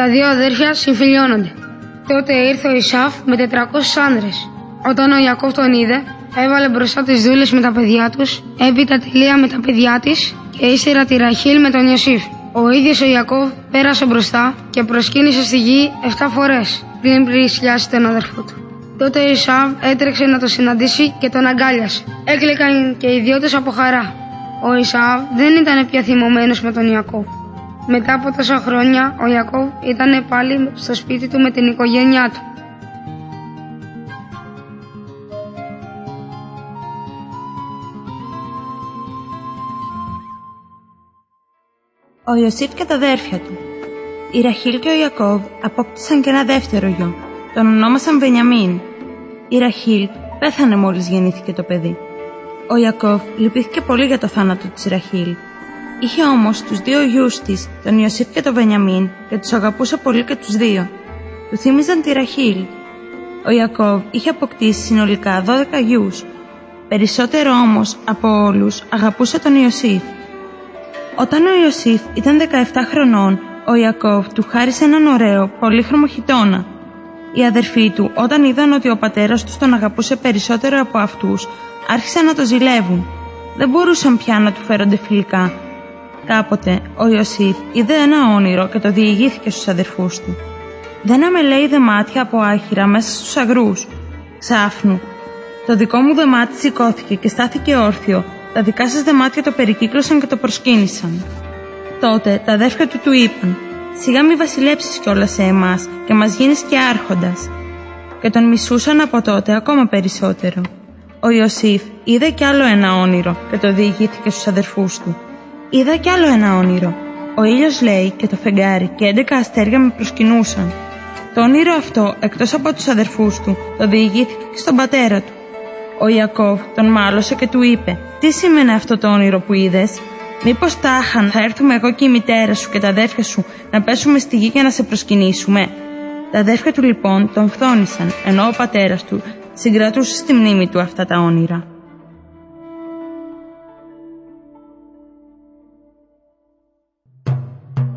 Τα δύο αδέρφια συμφιλιώνονται. Τότε ήρθε ο Ισάφ με 400 άνδρες. Όταν ο Ιακώβ τον είδε, έβαλε μπροστά τις δούλες με τα παιδιά τους, έπειτα τη Λία με τα παιδιά της και ύστερα τη Ραχήλ με τον Ιωσήφ. Ο ίδιος ο Ιακώβ πέρασε μπροστά και προσκύνησε στη γη 7 φορές πριν πλησιάσει τον αδερφό του. Τότε ο Ισάβ έτρεξε να το συναντήσει και τον αγκάλιασε. Έκλαικαν και οι δυο από χαρά. Ο Ισάβ δεν ήταν πια θυμωμένος με τον Ιακώβ. Μετά από τόσα χρόνια, ο Ιακώβ ήταν πάλι στο σπίτι του με την οικογένειά του. Ο Ιωσήφ και τα αδέρφια του. Η Ραχήλ και ο Ιακώβ απόκτησαν και ένα δεύτερο γιο. Τον ονόμασαν Βενιαμίν. Η Ραχήλ πέθανε μόλις γεννήθηκε το παιδί. Ο Ιακώβ λυπήθηκε πολύ για το θάνατο της Ραχήλ. Είχε όμως τους δύο γιους της, τον Ιωσήφ και τον Βενιαμίν, και τους αγαπούσε πολύ και τους δύο. Του θύμιζαν τη Ραχήλ. Ο Ιακώβ είχε αποκτήσει συνολικά 12 γιους. Περισσότερο όμως από όλους αγαπούσε τον Ιωσήφ. Όταν ο Ιωσήφ ήταν 17 χρονών, ο Ιακώβ του χάρισε έναν ωραίο, πολύχρωμο χιτώνα. Οι αδερφοί του, όταν είδαν ότι ο πατέρας τους τον αγαπούσε περισσότερο από αυτούς, άρχισαν να το ζηλεύουν. Δεν μπορούσαν πια να του φέρονται φιλικά. Κάποτε, ο Ιωσήφ είδε ένα όνειρο και το διηγήθηκε στους αδερφούς του. Δέναμε, λέει, δεμάτια από άχυρα μέσα στους αγρούς. Ξάφνου. Το δικό μου δεμάτι σηκώθηκε και στάθηκε όρθιο τα δικά σας δεμάτια το περικύκλωσαν και το προσκύνησαν. Τότε τα αδέρφια του του είπαν: Σιγά μη βασιλέψεις κιόλας σε εμάς και μας γίνεις και άρχοντας. Και τον μισούσαν από τότε ακόμα περισσότερο. Ο Ιωσήφ είδε κι άλλο ένα όνειρο και το διηγήθηκε στους αδερφούς του. Είδα κι άλλο ένα όνειρο. Ο ήλιος λέει και το φεγγάρι και έντεκα αστέρια με προσκυνούσαν. Το όνειρο αυτό, εκτός από τους αδερφούς του, το διηγήθηκε και στον πατέρα του. Ο Ιακώβ τον μάλωσε και του είπε: Τι σημαίνει αυτό το όνειρο που είδες, Μήπως τάχαν θα έρθουμε εγώ και η μητέρα σου και τα αδέρφια σου να πέσουμε στη γη και να σε προσκυνήσουμε; Τα αδέρφια του λοιπόν τον φθόνησαν, ενώ ο πατέρας του συγκρατούσε στη μνήμη του αυτά τα όνειρα.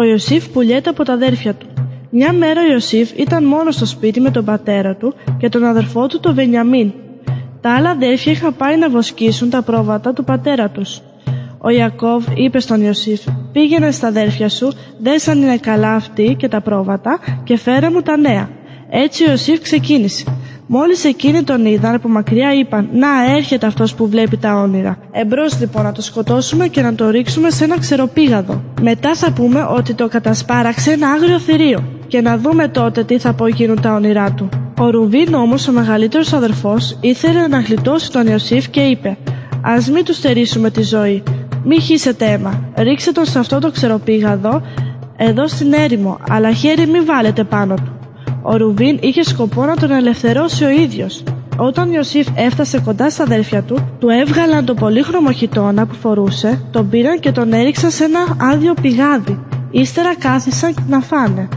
Ο Ιωσήφ πουλιέται από τα αδέρφια του. Μια μέρα ο Ιωσήφ ήταν μόνος στο σπίτι με τον πατέρα του και τον αδερφό του τον Βενιαμίν τα άλλα αδέρφια είχαν πάει να βοσκήσουν τα πρόβατα του πατέρα τους. Ο Ιακώβ είπε στον Ιωσήφ «Πήγαινε στα αδέρφια σου, δες αν είναι καλά αυτοί και τα πρόβατα και φέρε μου τα νέα». Έτσι ο Ιωσήφ ξεκίνησε. Μόλις εκείνοι τον είδαν από μακριά είπαν «Να έρχεται αυτός που βλέπει τα όνειρα». Εμπρός λοιπόν να το σκοτώσουμε και να το ρίξουμε σε ένα ξεροπήγαδο. Μετά θα πούμε ότι το κατασπάραξε ένα άγριο θηρίο και να δούμε τότε τι θα απογίνουν τα όνειρά του. Ο Ρουβίν όμως, ο μεγαλύτερος αδερφός, ήθελε να γλιτώσει τον Ιωσήφ και είπε: Α μην τους στερήσουμε τη ζωή. Μη χύσετε αίμα. Ρίξτε τον σε αυτό το ξεροπήγαδο εδώ στην έρημο, αλλά χέρι μην βάλετε πάνω του. Ο Ρουβίν είχε σκοπό να τον ελευθερώσει ο ίδιος. Όταν ο Ιωσήφ έφτασε κοντά στα αδέρφια του, του έβγαλαν το πολύχρωμο χιτόνα που φορούσε, τον πήραν και τον έριξαν σε ένα άδειο πηγάδι. Ύστερα κάθισαν να φάνε.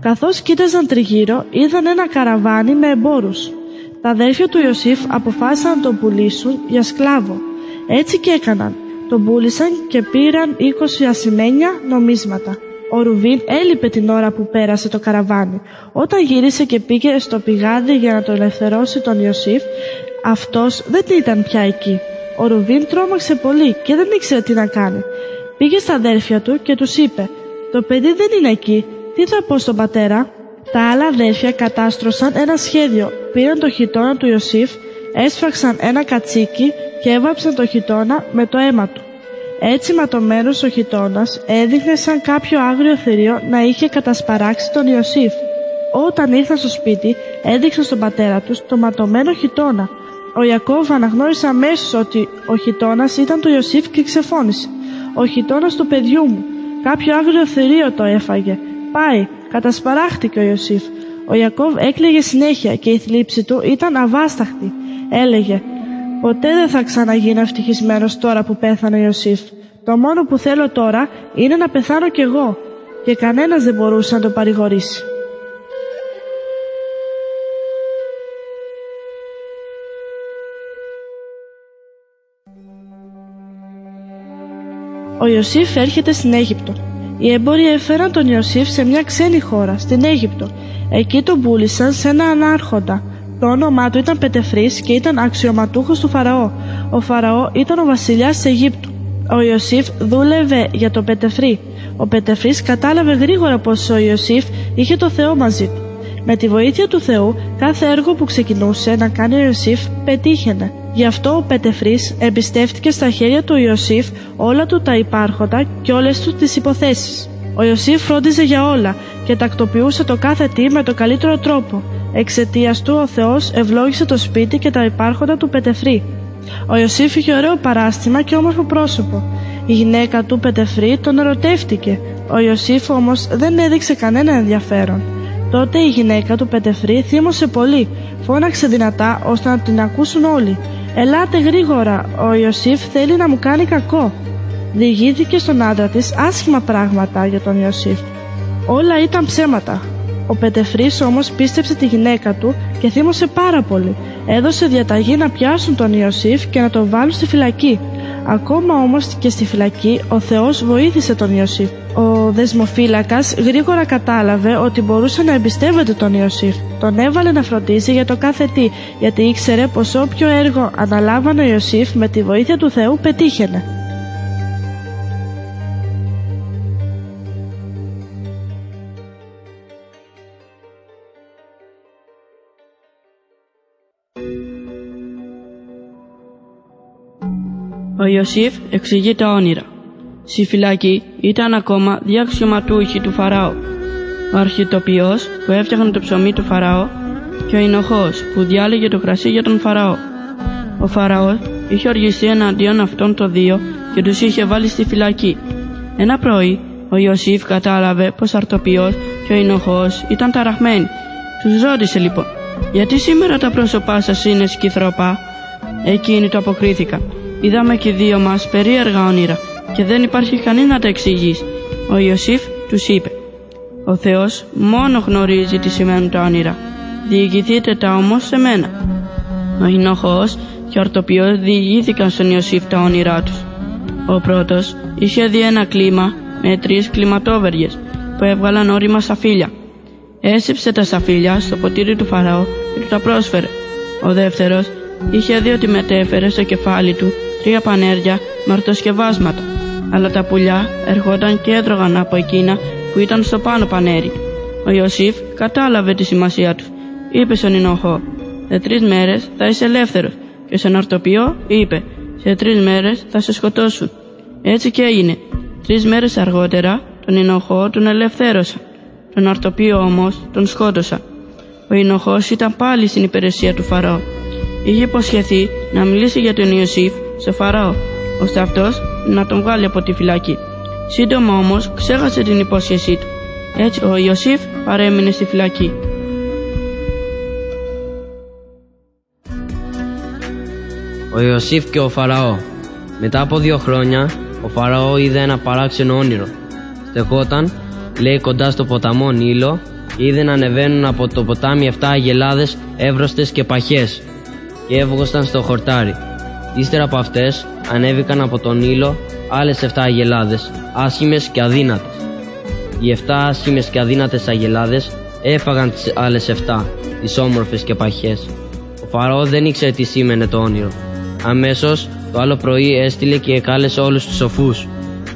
Καθώς κοίταζαν τριγύρω, είδαν ένα καραβάνι με εμπόρους. Τα αδέρφια του Ιωσήφ αποφάσισαν να τον πουλήσουν για σκλάβο. Έτσι και έκαναν. Τον πούλησαν και πήραν 20 ασημένια νομίσματα. Ο Ρουβίν έλειπε την ώρα που πέρασε το καραβάνι. Όταν γύρισε και πήγε στο πηγάδι για να το ελευθερώσει τον Ιωσήφ, αυτός δεν ήταν πια εκεί. Ο Ρουβίν τρόμαξε πολύ και δεν ήξερε τι να κάνει. Πήγε στα αδέρφια του και τους είπε «Το παιδί δεν είναι εκεί, τι θα πω στον πατέρα; Τα άλλα αδέρφια κατάστρωσαν ένα σχέδιο. Πήραν το χιτόνα του Ιωσήφ, έσφαξαν ένα κατσίκι και έβαψαν το χιτόνα με το αίμα του. Έτσι ματωμένο ο χιτόνα έδειχνε σαν κάποιο άγριο θηρίο να είχε κατασπαράξει τον Ιωσήφ. Όταν ήρθαν στο σπίτι, έδειξαν στον πατέρα τους το ματωμένο χιτόνα. Ο Ιακώβ αναγνώρισε αμέσως ότι ο χιτόνα ήταν του Ιωσήφ και ξεφώνησε. Ο χιτόνα του παιδιού μου. Κάποιο άγριο θηρίο το έφαγε. Πάει, κατασπαράχτηκε ο Ιωσήφ. Ο Ιακώβ έκλαιγε συνέχεια και η θλίψη του ήταν αβάσταχτη. Έλεγε «Ποτέ δεν θα ξαναγίνω ευτυχισμένος τώρα που πέθανε ο Ιωσήφ. Το μόνο που θέλω τώρα είναι να πεθάνω κι εγώ» και κανένας δεν μπορούσε να το παρηγορήσει. Ο Ιωσήφ έρχεται στην Αίγυπτο Οι έμποροι έφεραν τον Ιωσήφ σε μια ξένη χώρα, στην Αίγυπτο. Εκεί τον πούλησαν σε ένα ανάρχοντα. Το όνομά του ήταν Πετεφρής και ήταν αξιωματούχος του Φαραώ. Ο Φαραώ ήταν ο βασιλιάς της Αιγύπτου. Ο Ιωσήφ δούλευε για τον Πετεφρή. Ο Πετεφρής κατάλαβε γρήγορα πως ο Ιωσήφ είχε το Θεό μαζί του. Με τη βοήθεια του Θεού, κάθε έργο που ξεκινούσε να κάνει ο Ιωσήφ πετύχαινε. Γι' αυτό ο Πετεφρής εμπιστεύτηκε στα χέρια του Ιωσήφ όλα του τα υπάρχοντα και όλες του τις υποθέσεις. Ο Ιωσήφ φρόντιζε για όλα και τακτοποιούσε το κάθε τι με τον καλύτερο τρόπο. Εξαιτίας του ο Θεός ευλόγησε το σπίτι και τα υπάρχοντα του Πετεφρή. Ο Ιωσήφ είχε ωραίο παράστημα και όμορφο πρόσωπο. Η γυναίκα του Πετεφρή τον ερωτεύτηκε. Ο Ιωσήφ όμως δεν έδειξε κανένα ενδιαφέρον. Τότε η γυναίκα του Πετεφρή θύμωσε πολύ. Φώναξε δυνατά ώστε να την ακούσουν όλοι. Ελάτε γρήγορα, ο Ιωσήφ θέλει να μου κάνει κακό. Διηγήθηκε στον άντρα της άσχημα πράγματα για τον Ιωσήφ. Όλα ήταν ψέματα. Ο Πετεφρής όμως πίστεψε τη γυναίκα του και θύμωσε πάρα πολύ. Έδωσε διαταγή να πιάσουν τον Ιωσήφ και να τον βάλουν στη φυλακή. Ακόμα όμως και στη φυλακή ο Θεός βοήθησε τον Ιωσήφ. Ο δεσμοφύλακας γρήγορα κατάλαβε ότι μπορούσε να εμπιστεύεται τον Ιωσήφ. Τον έβαλε να φροντίζει για το κάθε τι, γιατί ήξερε πως όποιο έργο αναλάβανε ο Ιωσήφ με τη βοήθεια του Θεού πετύχαινε. Ο Ιωσήφ εξηγεί τα όνειρα. Στη φυλακή ήταν ακόμα δύο αξιωματούχοι του Φαράω. Ο αρχιτοποιός που έφτιαχνε το ψωμί του Φαράω και ο Ινοχός που διάλεγε το κρασί για τον Φαράω. Ο Φαράω είχε οργιστεί εναντίον αυτών των δύο και τους είχε βάλει στη φυλακή. Ένα πρωί ο Ιωσήφ κατάλαβε πως ο αρτοπιός και ο Ινοχός ήταν ταραχμένοι. Τους ρώτησε λοιπόν «Γιατί σήμερα τα πρόσωπά σας είναι σκυθροπά» Εκείνοι το αποκρίθηκαν Είδαμε και δύο μας περίεργα όνειρα και δεν υπάρχει κανείς να τα εξηγήσει. Ο Ιωσήφ τους είπε «Ο Θεός μόνο γνωρίζει τι σημαίνουν τα όνειρα. Διηγηθείτε τα όμως σε μένα». Ο Ινοχός και ο Ορτοπιός διηγήθηκαν στον Ιωσήφ τα όνειρά τους. Ο πρώτος είχε δει ένα κλίμα με τρεις κλιματόβεργες που έβγαλαν όρημα σαφίλια. Έσυψε τα σαφίλια στο ποτήρι του Φαραώ και του τα πρόσφερε. Ο δεύτερος είχε δει ότι μετέφερε στο κεφάλι του τρία πανέρια με αρτοσκευάσματα, αλλά τα πουλιά ερχόταν και έτρωγαν από εκείνα που ήταν στο πάνω πανέρι. Ο Ιωσήφ κατάλαβε τη σημασία τους. Είπε στον Ινοχό, σε τρεις μέρες θα είσαι ελεύθερος. Και στον αρτοπιό είπε, σε τρεις μέρες θα σε σκοτώσουν. Έτσι και έγινε. Τρεις μέρες αργότερα τον Ινοχό τον ελευθέρωσαν. Τον αρτοπιό όμως τον σκότωσαν. Ο Ινοχός ήταν πάλι στην υπηρεσία του Φαραώ. Είχε υποσχεθεί να μιλήσει για τον Ιωσήφ σε Φαραώ, ώστε αυτός να τον βγάλει από τη φυλακή. Σύντομα όμως ξέχασε την υπόσχεσή του. Έτσι ο Ιωσήφ παρέμεινε στη φυλακή. Ο Ιωσήφ και ο Φαραώ Μετά από δύο χρόνια ο Φαραώ είδε ένα παράξενο όνειρο. Στεκόταν, λέει κοντά στο ποταμό Νείλο και είδε να ανεβαίνουν από το ποτάμι 7 αγελάδες εύρωστες και παχές και έβγωσταν στο χορτάρι. Ύστερα από αυτές ανέβηκαν από τον ήλο άλλες 7 αγελάδες, άσχημες και αδύνατες. Οι 7 άσχημες και αδύνατες αγελάδες έφαγαν τις άλλες 7, τις όμορφες και παχές. Ο Φαραώ δεν ήξερε τι σήμαινε το όνειρο. Αμέσως το άλλο πρωί έστειλε και εκάλεσε όλους τους σοφούς.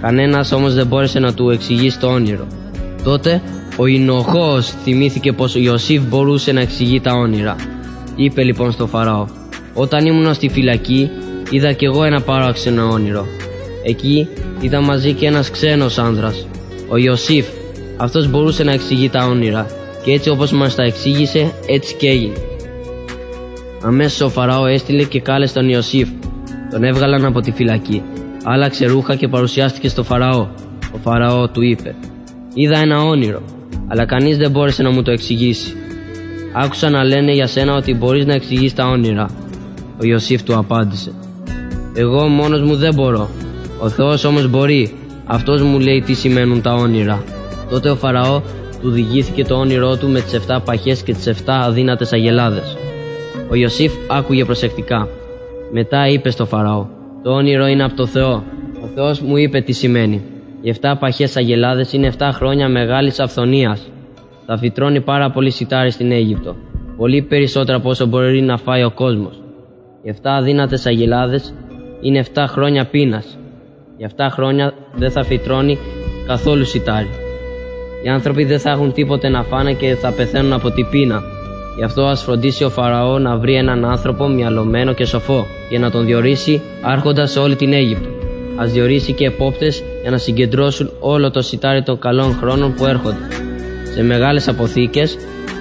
Κανένας όμως δεν μπόρεσε να του εξηγήσει το όνειρο. Τότε ο Ινοχός θυμήθηκε πως ο Ιωσήφ μπορούσε να εξηγεί τα όνειρα. Είπε λοιπόν στο Φαραώ όταν ήμουν στη φυλακή είδα κι εγώ ένα παράξενο όνειρο. Εκεί ήταν μαζί και ένας ξένος άνδρας, ο Ιωσήφ. Αυτός μπορούσε να εξηγεί τα όνειρα και έτσι όπως μας τα εξήγησε έτσι και έγινε. Αμέσως ο Φαραώ έστειλε και κάλεσε τον Ιωσήφ. Τον έβγαλαν από τη φυλακή. Άλλαξε ρούχα και παρουσιάστηκε στο Φαραώ. Ο Φαραώ του είπε «Είδα ένα όνειρο, αλλά κανείς δεν μπόρεσε να μου το εξηγήσει. Άκουσα να λένε για σένα ότι μπορείς να εξηγείς τα όνειρα ο Ιωσήφ του απάντησε «Εγώ μόνος μου δεν μπορώ. Ο Θεός όμως μπορεί. Αυτός μου λέει τι σημαίνουν τα όνειρα». Τότε ο Φαραώ του διηγήθηκε το όνειρό του με τις 7 παχές και τις 7 αδύνατες αγελάδες. Ο Ιωσήφ άκουγε προσεκτικά. Μετά είπε στο Φαραώ «Το όνειρο είναι από το Θεό. Ο Θεός μου είπε τι σημαίνει. Οι 7 παχές αγελάδες είναι 7 χρόνια μεγάλης αυθονίας. Θα φυτρώνει πάρα πολύ σιτάρι στην Αίγυπτο. Πολύ περισσότερα από όσο μπορεί να φάει ο κόσμος. Οι 7 αδύνατες αγελάδες είναι 7 χρόνια πείνας. Για 7 χρόνια δεν θα φυτρώνει καθόλου σιτάρι. Οι άνθρωποι δεν θα έχουν τίποτε να φάνε και θα πεθαίνουν από την πείνα. Γι' αυτό ας φροντίσει ο Φαραώ να βρει έναν άνθρωπο μυαλωμένο και σοφό και να τον διορίσει άρχοντας σε όλη την Αίγυπτο. Ας διορίσει και επόπτες για να συγκεντρώσουν όλο το σιτάρι των καλών χρόνων που έρχονται. Σε μεγάλες αποθήκες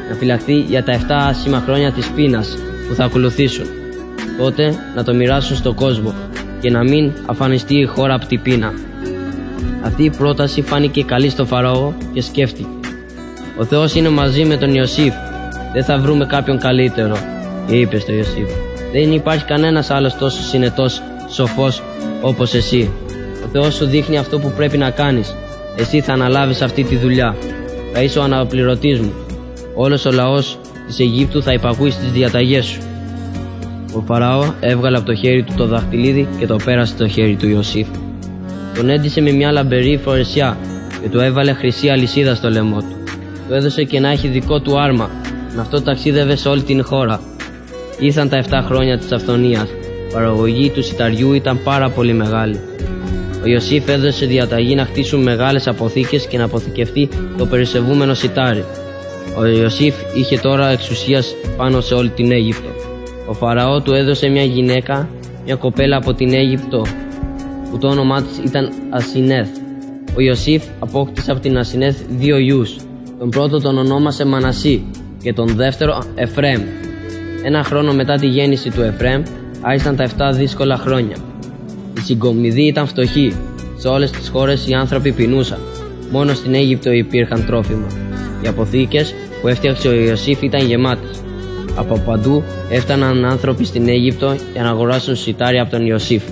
να φυλαχθεί για τα 7 άσχημα χρόνια της πείνας που θα ακολουθήσουν. Τότε να το μοιράσουν στον κόσμο και να μην αφανιστεί η χώρα από την πείνα. Αυτή η πρόταση φάνηκε καλή στο Φαραώ και σκέφτηκε. Ο Θεός είναι μαζί με τον Ιωσήφ. Δεν θα βρούμε κάποιον καλύτερο, είπε στο Ιωσήφ. Δεν υπάρχει κανένας άλλος τόσο συνετός, σοφός όπως εσύ. Ο Θεός σου δείχνει αυτό που πρέπει να κάνεις. Εσύ θα αναλάβεις αυτή τη δουλειά. Θα είσαι ο αναπληρωτής μου. Όλος ο λαός της Αιγύπτου θα υπακούει στις διαταγές σου. Ο Φαραώ έβγαλε από το χέρι του το δαχτυλίδι και το πέρασε στο χέρι του Ιωσήφ. Τον έντυσε με μια λαμπερή φορεσιά και του έβαλε χρυσή αλυσίδα στο λαιμό του. Του έδωσε και να έχει δικό του άρμα. Με αυτό ταξίδευε σε όλη την χώρα. Ήρθαν τα 7 χρόνια της αυθονίας. Η παραγωγή του σιταριού ήταν πάρα πολύ μεγάλη. Ο Ιωσήφ έδωσε διαταγή να χτίσουν μεγάλες αποθήκες και να αποθηκευτεί το περισεβούμενο σιτάρι. Ο Ιωσήφ είχε τώρα εξουσίας πάνω σε όλη την Αίγυπτο. Ο Φαραώ του έδωσε μια γυναίκα, μια κοπέλα από την Αίγυπτο, που το όνομά της ήταν Ασινέθ. Ο Ιωσήφ απόκτησε από την Ασινέθ δύο γιους. Τον πρώτο τον ονόμασε Μανασί και τον δεύτερο Εφρέμ. Ένα χρόνο μετά τη γέννηση του Εφρέμ άρχισαν τα 7 δύσκολα χρόνια. Η συγκομιδή ήταν φτωχή. Σε όλες τις χώρες οι άνθρωποι πεινούσαν. Μόνο στην Αίγυπτο υπήρχαν τρόφιμα. Οι αποθήκες που έφτιαξε ο Ιωσήφ ήταν γεμάτες. Από παντού έφταναν άνθρωποι στην Αίγυπτο για να αγοράσουν σιτάρια από τον Ιωσήφ.